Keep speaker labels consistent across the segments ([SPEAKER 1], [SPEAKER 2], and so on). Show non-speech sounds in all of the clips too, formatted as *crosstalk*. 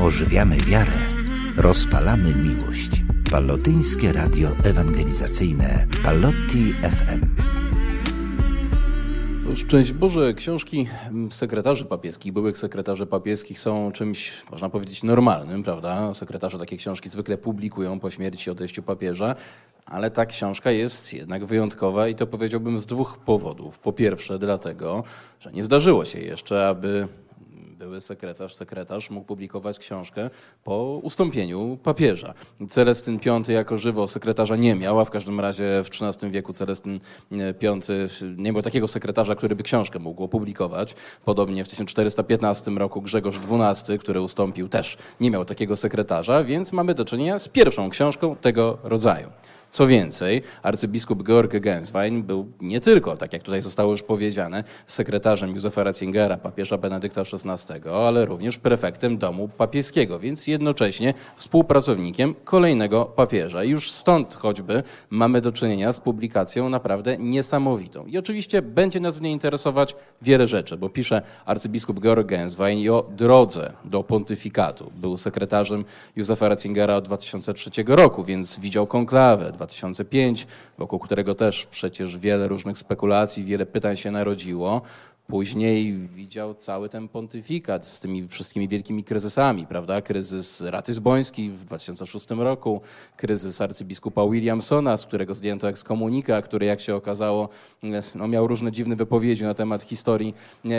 [SPEAKER 1] Ożywiamy wiarę, rozpalamy miłość. Pallotyńskie Radio Ewangelizacyjne Pallotti FM.
[SPEAKER 2] Szczęść Boże, książki sekretarzy papieskich, byłych sekretarzy papieskich są czymś, można powiedzieć, normalnym, prawda? Sekretarze takie książki zwykle publikują po śmierci, odejściu papieża, ale ta książka jest jednak wyjątkowa i to powiedziałbym z dwóch powodów. Po pierwsze, dlatego, że nie zdarzyło się jeszcze, aby były sekretarz, sekretarz mógł publikować książkę po ustąpieniu papieża. Celestyn V jako żywo sekretarza nie miał, a w każdym razie w XIII wieku Celestyn V nie miał takiego sekretarza, który by książkę mógł opublikować. Podobnie w 1415 roku Grzegorz XII, który ustąpił, też nie miał takiego sekretarza, więc mamy do czynienia z pierwszą książką tego rodzaju. Co więcej, arcybiskup Georg Genswein był nie tylko, tak jak tutaj zostało już powiedziane, sekretarzem Józefa Ratzingera, papieża Benedykta XVI, ale również prefektem domu papieskiego, więc jednocześnie współpracownikiem kolejnego papieża. Już stąd choćby mamy do czynienia z publikacją naprawdę niesamowitą. I oczywiście będzie nas w niej interesować wiele rzeczy, bo pisze arcybiskup Georg Genswein i o drodze do pontyfikatu. Był sekretarzem Józefa Ratzingera od 2003 roku, więc widział konklawę 2005, wokół którego też przecież wiele różnych spekulacji, wiele pytań się narodziło. Później widział cały ten pontyfikat z tymi wszystkimi wielkimi kryzysami, prawda? Kryzys ratyzboński w 2006 roku, kryzys arcybiskupa Williamsona, z którego zdjęto ekskomunika, który jak się okazało no, miał różne dziwne wypowiedzi na temat historii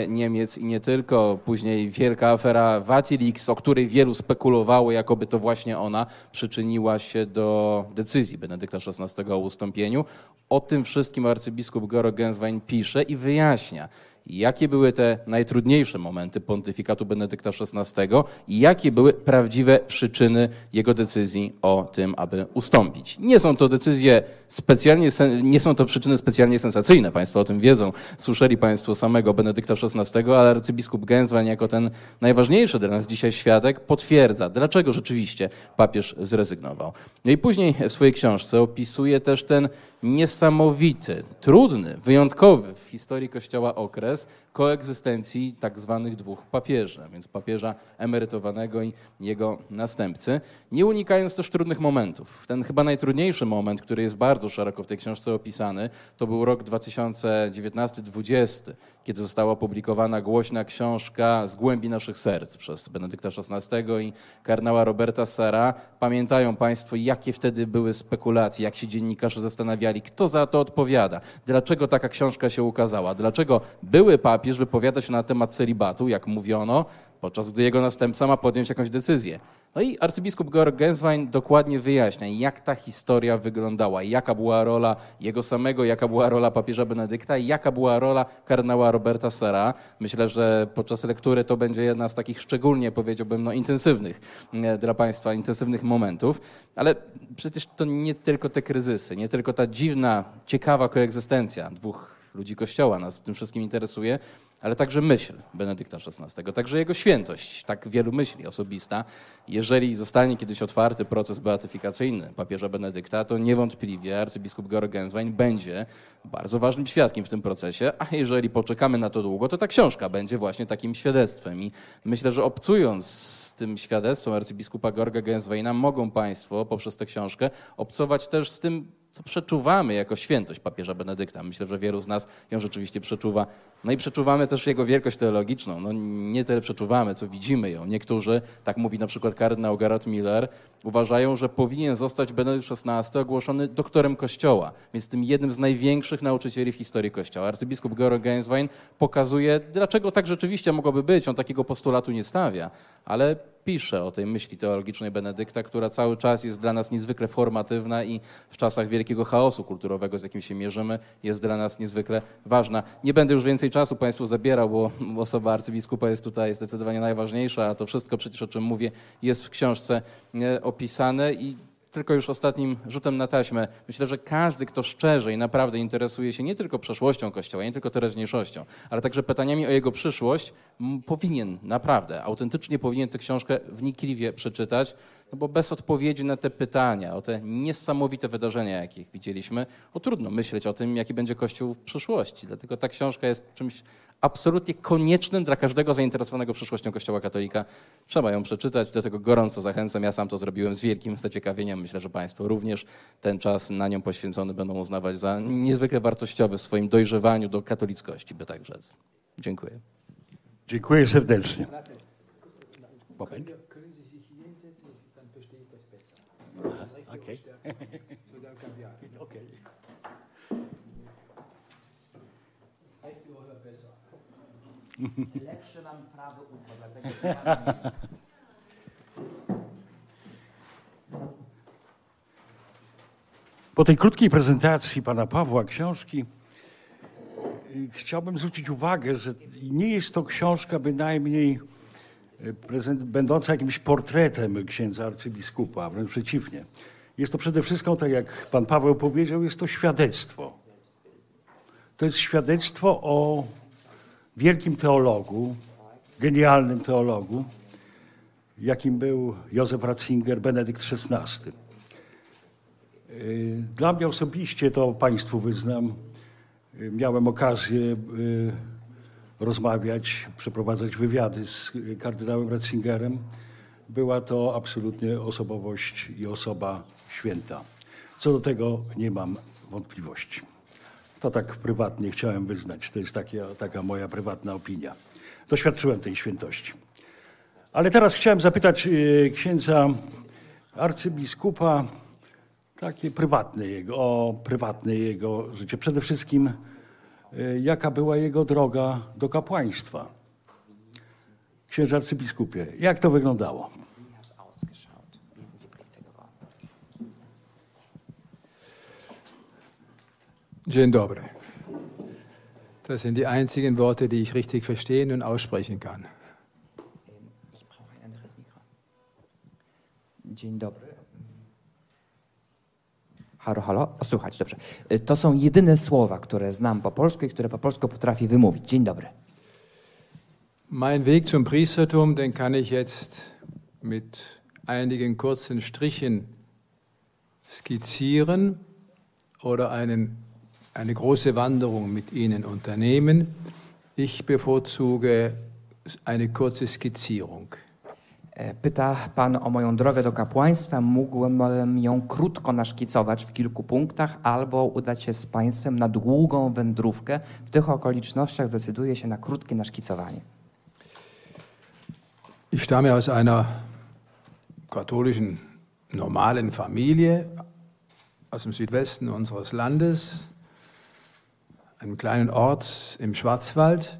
[SPEAKER 2] Niemiec i nie tylko. Później wielka afera Vatilix, o której wielu spekulowało, jakoby to właśnie ona przyczyniła się do decyzji Benedykta XVI o ustąpieniu. O tym wszystkim arcybiskup Goro Genswein pisze i wyjaśnia jakie były te najtrudniejsze momenty pontyfikatu Benedykta XVI i jakie były prawdziwe przyczyny jego decyzji o tym, aby ustąpić. Nie są to decyzje specjalnie, nie są to przyczyny specjalnie sensacyjne, Państwo o tym wiedzą. Słyszeli Państwo samego Benedykta XVI, ale arcybiskup Genswein jako ten najważniejszy dla nas dzisiaj świadek potwierdza, dlaczego rzeczywiście papież zrezygnował. No i później w swojej książce opisuje też ten niesamowity, trudny, wyjątkowy w historii Kościoła okres koegzystencji tak zwanych dwóch papieży, więc papieża emerytowanego i jego następcy, nie unikając też trudnych momentów. Ten chyba najtrudniejszy moment, który jest bardzo szeroko w tej książce opisany, to był rok 2019-2020, kiedy została opublikowana głośna książka Z głębi naszych serc przez Benedykta XVI i kardynała Roberta Sara. Pamiętają Państwo, jakie wtedy były spekulacje, jak się dziennikarze zastanawiali, kto za to odpowiada, dlaczego taka książka się ukazała, dlaczego były papież wypowiada się na temat celibatu, jak mówiono, podczas gdy jego następca ma podjąć jakąś decyzję. No i arcybiskup Georg Genswein dokładnie wyjaśnia, jak ta historia wyglądała, jaka była rola jego samego, jaka była rola papieża Benedykta i jaka była rola kardynała Roberta Sara. Myślę, że podczas lektury to będzie jedna z takich szczególnie, powiedziałbym, no, intensywnych e, dla Państwa, intensywnych momentów. Ale przecież to nie tylko te kryzysy, nie tylko ta dziwna, ciekawa koegzystencja dwóch ludzi Kościoła nas w tym wszystkim interesuje, ale także myśl Benedykta XVI, także jego świętość, tak wielu myśli osobista. Jeżeli zostanie kiedyś otwarty proces beatyfikacyjny papieża Benedykta, to niewątpliwie arcybiskup Georg Genswein będzie bardzo ważnym świadkiem w tym procesie, a jeżeli poczekamy na to długo, to ta książka będzie właśnie takim świadectwem. I myślę, że obcując z tym świadectwem arcybiskupa Georga Gensweina, mogą Państwo poprzez tę książkę obcować też z tym co przeczuwamy jako świętość papieża Benedykta. Myślę, że wielu z nas ją rzeczywiście przeczuwa. No i przeczuwamy też jego wielkość teologiczną. No nie tyle przeczuwamy, co widzimy ją. Niektórzy, tak mówi na przykład kardynał Gerard Miller, uważają, że powinien zostać Benedykt XVI ogłoszony doktorem Kościoła, więc tym jednym z największych nauczycieli w historii Kościoła. Arcybiskup Georg Genswein pokazuje, dlaczego tak rzeczywiście mogłoby być. On takiego postulatu nie stawia, ale pisze o tej myśli teologicznej Benedykta, która cały czas jest dla nas niezwykle formatywna i w czasach wielkiego chaosu kulturowego, z jakim się mierzymy, jest dla nas niezwykle ważna. Nie będę już więcej czasu Państwu zabierał, bo osoba arcybiskupa jest tutaj zdecydowanie najważniejsza, a to wszystko przecież, o czym mówię, jest w książce e, opisane i tylko już ostatnim rzutem na taśmę. Myślę, że każdy, kto szczerze i naprawdę interesuje się nie tylko przeszłością Kościoła, nie tylko teraźniejszością, ale także pytaniami o jego przyszłość, powinien naprawdę, autentycznie powinien tę książkę wnikliwie przeczytać, no bo bez odpowiedzi na te pytania, o te niesamowite wydarzenia, jakich widzieliśmy, o trudno myśleć o tym, jaki będzie Kościół w przyszłości. Dlatego ta książka jest czymś absolutnie koniecznym dla każdego zainteresowanego przyszłością Kościoła katolika. Trzeba ją przeczytać, do tego gorąco zachęcam. Ja sam to zrobiłem z wielkim zaciekawieniem. Myślę, że Państwo również ten czas na nią poświęcony będą uznawać za niezwykle wartościowy w swoim dojrzewaniu do katolickości, by tak rzec. Dziękuję.
[SPEAKER 3] Dziękuję serdecznie. Moment. Okay. okay.
[SPEAKER 4] Lepszy mam prawy ucho, dlatego
[SPEAKER 3] Po tej krótkiej prezentacji pana Pawła książki y, chciałbym zwrócić uwagę, że nie jest to książka bynajmniej y, prezent, będąca jakimś portretem księdza arcybiskupa, wręcz przeciwnie. Jest to przede wszystkim, tak jak pan Paweł powiedział, jest to świadectwo. To jest świadectwo o wielkim teologu, genialnym teologu, jakim był Józef Ratzinger, Benedykt XVI. Y, dla mnie osobiście, to Państwu wyznam, y, miałem okazję y, rozmawiać, przeprowadzać wywiady z kardynałem Ratzingerem. Była to absolutnie osobowość i osoba święta. Co do tego nie mam wątpliwości. To tak prywatnie chciałem wyznać. To jest takie, taka moja prywatna opinia. Doświadczyłem tej świętości. Ale teraz chciałem zapytać księdza arcybiskupa, takie prywatne jego, o prywatne jego życie. Przede wszystkim, y, jaka była jego droga do kapłaństwa. Księże arcybiskupie, jak to wyglądało?
[SPEAKER 5] Dzień dobry. Das sind die einzigen Worte, die ich richtig verstehen und aussprechen kann.
[SPEAKER 4] Dzień dobry. Halo, halo? O, słuchać, dobrze. Y, to są jedyne słowa, które znam po polsku i które po polsku potrafię wymówić. Dzień dobry.
[SPEAKER 5] Mein Weg zum Priestertum, den kann ich jetzt mit einigen kurzen Strichen skizzieren oder einen, eine große Wanderung mit Ihnen unternehmen. Ich bevorzuge eine kurze Skizzierung.
[SPEAKER 4] E, pyta Pan o moją drogę do kapłaństwa. Mógłbym ją krótko naszkicować w kilku punktach, albo udać się z Państwem na długą wędrówkę. W tych okolicznościach zdecyduję się na krótkie naszkicowanie.
[SPEAKER 5] Ich stamme aus einer katholischen normalen Familie aus dem Südwesten unseres Landes, einem kleinen Ort im Schwarzwald,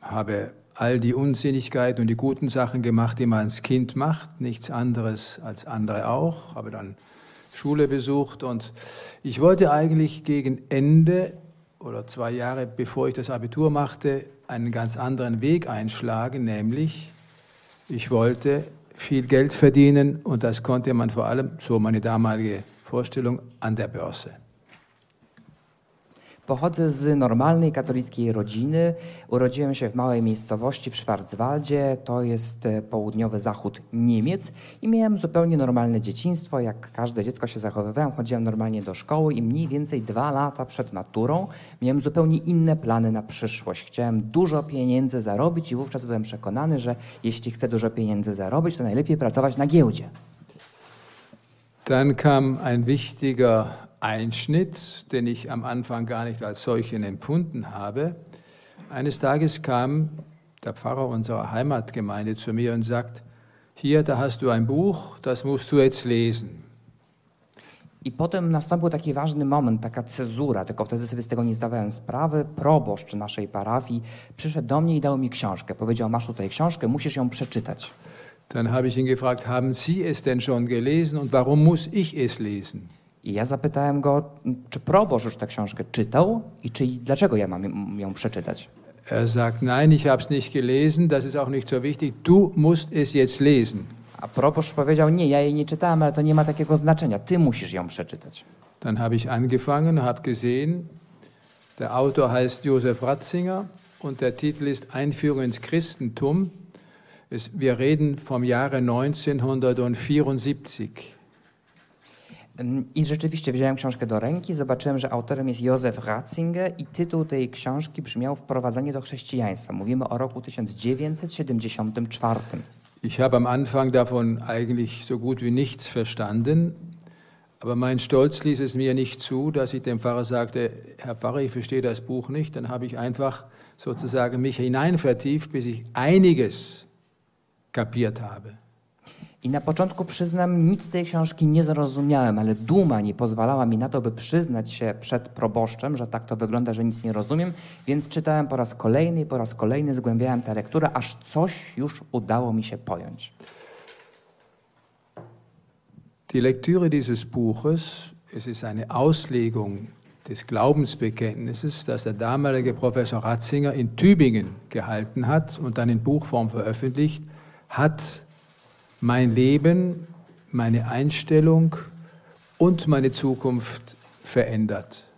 [SPEAKER 5] habe all die Unsinnigkeiten und die guten Sachen gemacht, die man als Kind macht, nichts anderes als andere auch, habe dann Schule besucht und ich wollte eigentlich gegen Ende oder zwei Jahre bevor ich das Abitur machte, einen ganz anderen Weg einschlagen, nämlich ich wollte viel Geld verdienen und das konnte man vor allem, so meine damalige Vorstellung, an der Börse.
[SPEAKER 4] Pochodzę z normalnej katolickiej rodziny. Urodziłem się w małej miejscowości w Schwarzwaldzie, to jest e, południowy zachód Niemiec i miałem zupełnie normalne dzieciństwo. Jak każde dziecko się zachowywałem, chodziłem normalnie do szkoły i mniej więcej dwa lata przed maturą miałem zupełnie inne plany na przyszłość. Chciałem dużo pieniędzy zarobić i wówczas byłem przekonany, że jeśli chcę dużo pieniędzy zarobić, to najlepiej pracować na giełdzie.
[SPEAKER 5] Dann kam ein wichtiger Einschnitt, den ich am Anfang gar nicht als solchen empfunden habe. Eines Tages kam der Pfarrer unserer Heimatgemeinde zu mir und sagt, hier, da hast du ein Buch, das musst du jetzt lesen.
[SPEAKER 4] I potem nastąpił taki ważny moment, taka cezura, tylko wtedy sobie z tego nie zdawałem sprawy. Proboszcz naszej parafii przyszedł do mnie i dał mi książkę. Powiedział, masz tutaj książkę, musisz ją przeczytać.
[SPEAKER 5] Dann habe ich ihn gefragt, haben Sie es denn schon gelesen und warum muss ich es lesen?
[SPEAKER 4] I ja zapytałem go, czy proboszcz już tę książkę czytał i czy, dlaczego ja mam ją przeczytać.
[SPEAKER 5] Er sagt, nein, ich habe es nicht gelesen, das ist auch nicht so wichtig, du musst es jetzt lesen.
[SPEAKER 4] A proboszcz powiedział, nie, ja jej nie czytałem, ale to nie ma takiego znaczenia, ty musisz ją przeczytać.
[SPEAKER 5] Dann habe ich angefangen und habe gesehen, der Autor heißt Josef Ratzinger und der Titel ist Einführung ins Christentum. wir reden vom Jahre 1974.
[SPEAKER 4] I rzeczywiście wziąłem książkę do ręki, zobaczyłem, że autorem jest Józef Ratzinger i tytuł tej książki brzmiał Wprowadzenie do chrześcijaństwa. Mówimy o roku 1974.
[SPEAKER 5] Ich habe am Anfang davon eigentlich so gut wie nichts verstanden, aber mein Stolz ließ es mir nicht zu, dass ich dem Pfarrer sagte, Herr Pfarrer, ich verstehe das Buch nicht. Dann habe ich einfach sozusagen mich hineinvertieft, bis ich einiges kapiert habe.
[SPEAKER 4] I na początku przyznam, nic z tej książki nie zrozumiałem, ale duma nie pozwalała mi na to, by przyznać się przed proboszczem, że tak to wygląda, że nic nie rozumiem, więc czytałem po raz kolejny i po raz kolejny zgłębiałem tę lekturę, aż coś już udało mi się pojąć.
[SPEAKER 5] Die Lektüre dieses Buches, es ist eine Auslegung des Glaubensbekenntnisses, das der damalige Professor Ratzinger in Tübingen gehalten hat und dann in Buchform veröffentlicht, hat mein Leben, meine Einstellung und meine Zukunft verändert.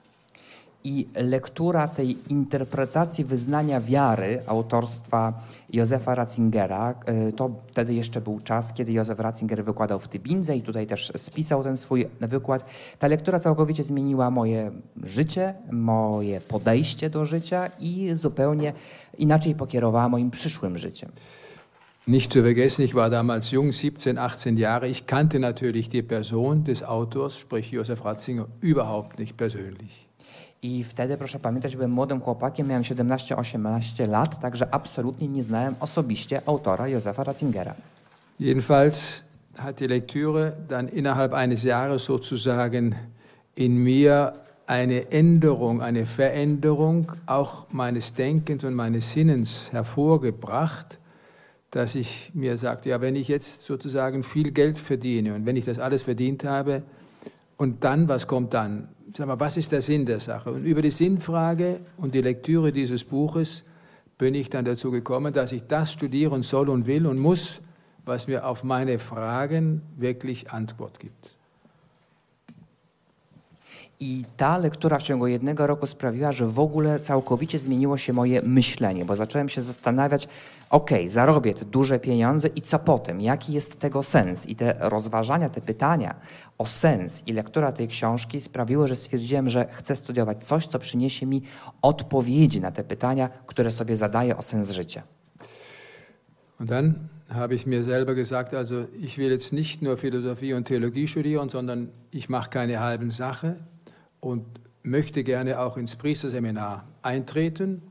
[SPEAKER 4] I lektura tej interpretacji wyznania wiary autorstwa Józefa Ratzingera, y, to wtedy jeszcze był czas, kiedy Józef Ratzinger wykładał w Tybindze i tutaj też spisał ten swój wykład. Ta lektura całkowicie zmieniła moje życie, moje podejście do życia i zupełnie inaczej pokierowała moim przyszłym życiem.
[SPEAKER 5] Nicht zu vergessen, ich war damals jung, 17, 18 Jahre. Ich kannte natürlich die Person des Autors, sprich Josef Ratzinger, überhaupt nicht persönlich.
[SPEAKER 4] I wtedy, proszę pamiętać, byłem młodym chłopakiem, miałem 17-18 lat, także absolutnie nie znałem osobiście autora Józefa Ratzingera.
[SPEAKER 5] Jedenfalls hat die Lektüre dann innerhalb eines Jahres sozusagen in mir eine Änderung, eine Veränderung auch meines Denkens und meines Sinnens hervorgebracht, dass ich mir sagte, ja, wenn ich jetzt sozusagen viel Geld verdiene und wenn ich das alles verdient habe und dann, was kommt dann? Sag mal, was ist der Sinn der Sache? Und über die Sinnfrage und die Lektüre dieses Buches bin ich dann dazu gekommen, dass ich das studieren soll und will und muss, was mir auf meine Fragen wirklich Antwort gibt.
[SPEAKER 4] I ta lektura w ciągu jednego roku sprawiła, że w ogóle całkowicie zmieniło się moje myślenie, bo zacząłem się zastanawiać, ok, zarobię te duże pieniądze i co potem? Jaki jest tego sens? I te rozważania, te pytania o sens i lektura tej książki sprawiły, że stwierdziłem, że chcę studiować coś, co przyniesie mi odpowiedzi na te pytania, które sobie zadaję o sens życia.
[SPEAKER 5] Und dann habe ich mir selber gesagt, also ich will jetzt nicht nur Philosophie und Theologie studieren, sondern ich mache keine halben Sache und möchte gerne auch ins Priesterseminar eintreten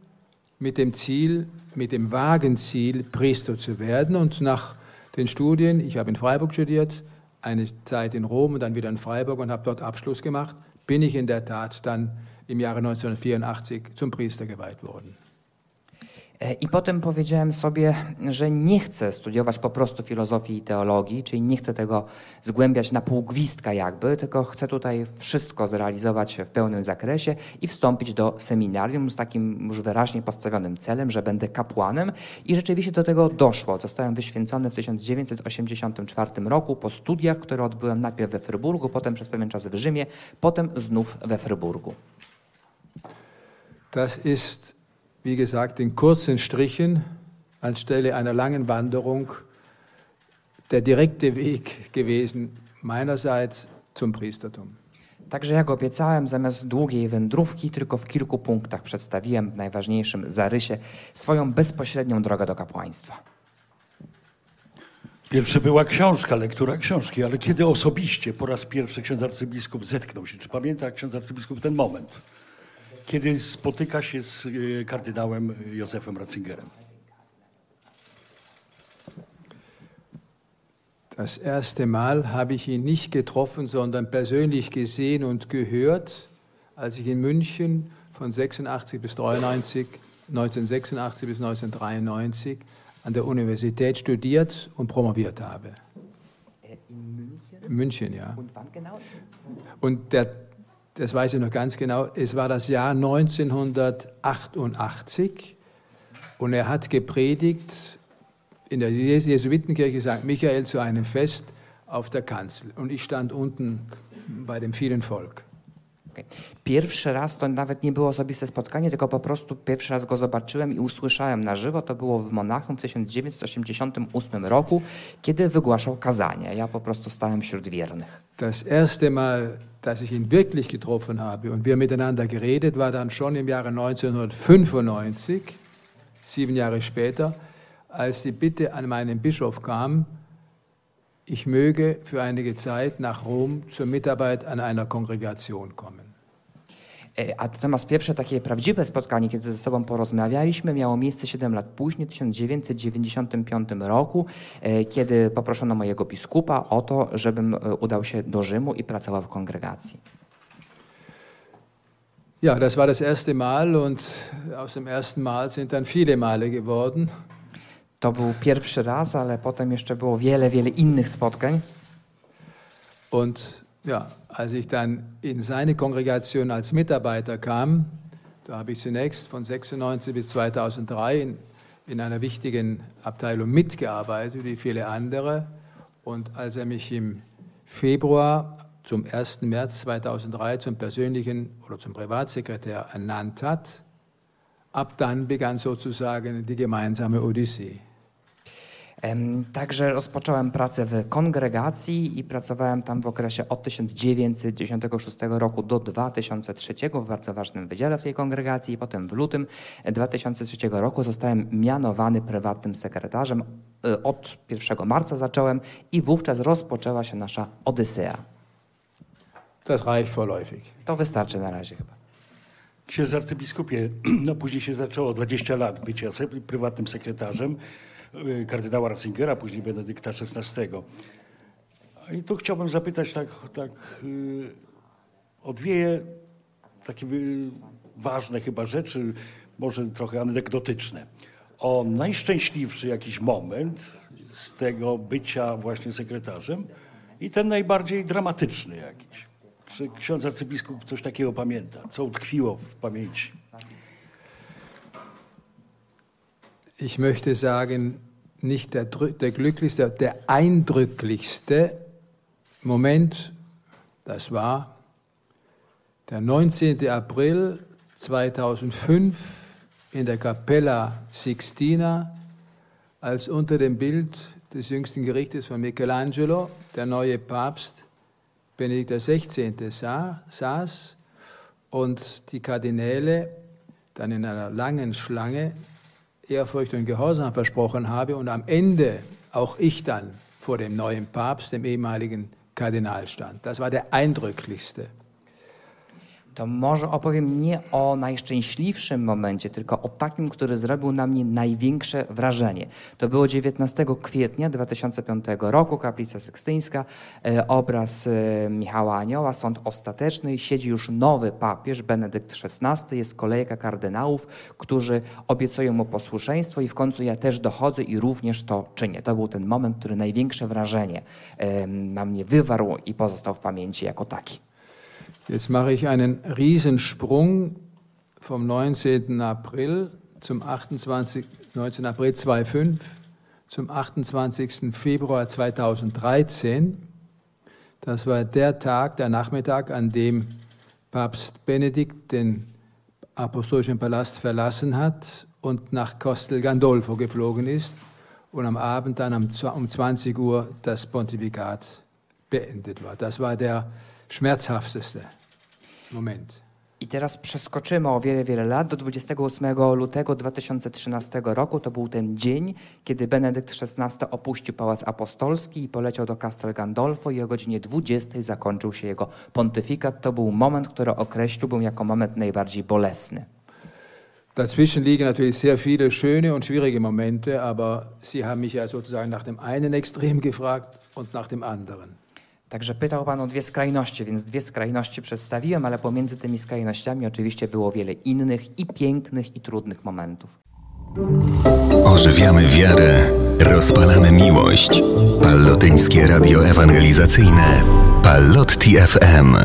[SPEAKER 5] mit dem Ziel, mit dem vagen Ziel, Priester zu werden. Und nach den Studien, ich habe in Freiburg studiert, eine Zeit in Rom und dann wieder in Freiburg und habe dort Abschluss gemacht, bin ich in der Tat dann im Jahre 1984 zum Priester geweiht worden.
[SPEAKER 4] E, I potem powiedziałem sobie, że nie chcę studiować po prostu filozofii i teologii, czyli nie chcę tego zgłębiać na półgwistka jakby, tylko chcę tutaj wszystko zrealizować w pełnym zakresie i wstąpić do seminarium z takim już wyraźnie postawionym celem, że będę kapłanem. I rzeczywiście do tego doszło. Zostałem wyświęcony w 1984 roku po studiach, które odbyłem najpierw we Fryburgu, potem przez pewien czas w Rzymie, potem znów we Fryburgu.
[SPEAKER 5] Wie gesagt, in kurzen Strichen anstelle einer langen Wanderung der direkte Weg gewesen meinerseits zum Priestertum.
[SPEAKER 4] Także jak obiecałem, zamiast długiej wędrówki, tylko w kilku punktach przedstawiłem w najważniejszym zarysie swoją bezpośrednią drogę do kapłaństwa.
[SPEAKER 3] Pierwsze była książka, lektura książki, ale kiedy osobiście po raz pierwszy ksiądz arcybiskup zetknął się, czy pamięta ksiądz arcybiskup ten moment? Kiedy spotyka się z e, kardynałem Józefem Ratzingerem.
[SPEAKER 5] Das erste Mal habe ich ihn nicht getroffen, sondern persönlich gesehen und gehört, als ich in München von 86 bis 93, 1986 bis 1993 an der Universität studiert und promoviert habe.
[SPEAKER 4] In München?
[SPEAKER 5] In München, ja.
[SPEAKER 4] Und wann genau?
[SPEAKER 5] Und der das weiß ich noch ganz genau, es war das Jahr 1988 und er hat gepredigt in der Jesuitenkirche St. Michael zu einem Fest auf der Kanzel und ich stand unten bei dem vielen Volk.
[SPEAKER 4] Pierwszy raz to nawet nie było osobiste spotkanie, tylko po prostu pierwszy raz go zobaczyłem i usłyszałem na żywo. To było w Monachium w 1988 roku, kiedy wygłaszał kazanie. Ja po prostu stałem wśród wiernych.
[SPEAKER 5] Das erste Mal, dass ich ihn wirklich getroffen habe und wir miteinander geredet, war dann schon im Jahre 1995, sieben Jahre später, als die Bitte an meinen Bischof kam, ich möge für einige Zeit nach Rom zur Mitarbeit an einer Kongregation kommen.
[SPEAKER 4] E, A natomiast pierwsze takie prawdziwe spotkanie, kiedy ze sobą porozmawialiśmy, miało miejsce 7 lat później, w 1995 roku, e, kiedy poproszono mojego biskupa o to, żebym e, udał się do Rzymu i pracował w kongregacji.
[SPEAKER 5] Ja, das war das erste Mal und aus dem ersten Mal sind dann viele Male geworden.
[SPEAKER 4] To był pierwszy raz, ale potem jeszcze było wiele, wiele innych spotkań.
[SPEAKER 5] Und ja, als ich dann in seine Kongregation als Mitarbeiter kam, da habe ich zunächst von 96 bis 2003 in, in einer wichtigen Abteilung mitgearbeitet, wie viele andere. Und als er mich im Februar zum 1. März 2003 zum persönlichen oder zum Privatsekretär ernannt hat, ab dann begann sozusagen die gemeinsame Odyssee.
[SPEAKER 4] Także rozpocząłem pracę w kongregacji i pracowałem tam w okresie od 1996 roku do 2003 w bardzo ważnym wydziale w tej kongregacji i potem w lutym 2003 roku zostałem mianowany prywatnym sekretarzem. E, Od 1 marca zacząłem i wówczas rozpoczęła się nasza Odysea.
[SPEAKER 5] Das reicht vorläufig.
[SPEAKER 4] To wystarczy na razie chyba.
[SPEAKER 3] Księdze arcybiskupie, *clears throat* no później się zaczęło 20 lat bycia prywatnym sekretarzem kardynała Ratzingera, później Benedykta XVI. I tu chciałbym zapytać tak, tak y, o dwie takie y, ważne chyba rzeczy, może trochę anegdotyczne. O najszczęśliwszy jakiś moment z tego bycia właśnie sekretarzem i ten najbardziej dramatyczny jakiś. Czy ksiądz arcybiskup coś takiego pamięta? Co utkwiło w pamięci?
[SPEAKER 5] Ich möchte sagen, nicht der, der glücklichste, der eindrücklichste Moment, das war der 19. April 2005 in der Capella Sixtina, als unter dem Bild des jüngsten Gerichtes von Michelangelo der neue Papst Benedikt XVI. saß und die Kardinäle dann in einer langen Schlange Ehrfurcht und Gehorsam versprochen habe und am Ende auch ich dann vor dem neuen Papst, dem ehemaligen Kardinal stand. Das war der eindrücklichste.
[SPEAKER 4] To może opowiem nie o najszczęśliwszym momencie, tylko o takim, który zrobił na mnie największe wrażenie. To było 19 kwietnia 2005 roku, kaplica sykstyńska, e, obraz e, Michała Anioła, sąd ostateczny. Siedzi już nowy papież, Benedykt XVI, jest kolejka kardynałów, którzy obiecują mu posłuszeństwo i w końcu ja też dochodzę i również to czynię. To był ten moment, który największe wrażenie e, na mnie wywarł i pozostał w pamięci jako taki.
[SPEAKER 5] Jetzt mache ich einen Riesensprung vom 19. April zum 28. 19. April 2005 zum 28. Februar 2013. Das war der Tag, der Nachmittag, an dem Papst Benedikt den apostolischen Palast verlassen hat und nach Castel Gandolfo geflogen ist und am Abend dann um 20 Uhr das Pontifikat beendet war. Das war der schmerzhafteste Moment.
[SPEAKER 4] I teraz przeskoczymy o wiele, wiele lat do 28 lutego 2013 roku. To był ten dzień, kiedy Benedykt XVI opuścił Pałac Apostolski i poleciał do Castel Gandolfo i o godzinie 20 zakończył się jego pontyfikat. To był moment, który określiłbym jako moment najbardziej bolesny.
[SPEAKER 5] Dazwischen liegen natürlich sehr viele schöne und schwierige Momente, aber Sie haben mich ja sozusagen nach dem einen Extrem gefragt und nach dem anderen.
[SPEAKER 4] Także pytał Pan o dwie skrajności, więc dwie skrajności przedstawiłem, ale pomiędzy tymi skrajnościami oczywiście było wiele innych i pięknych i trudnych momentów.
[SPEAKER 6] Ożywiamy wiarę, rozpalamy miłość. Pallotyńskie Radio Ewangelizacyjne Pallotti FM.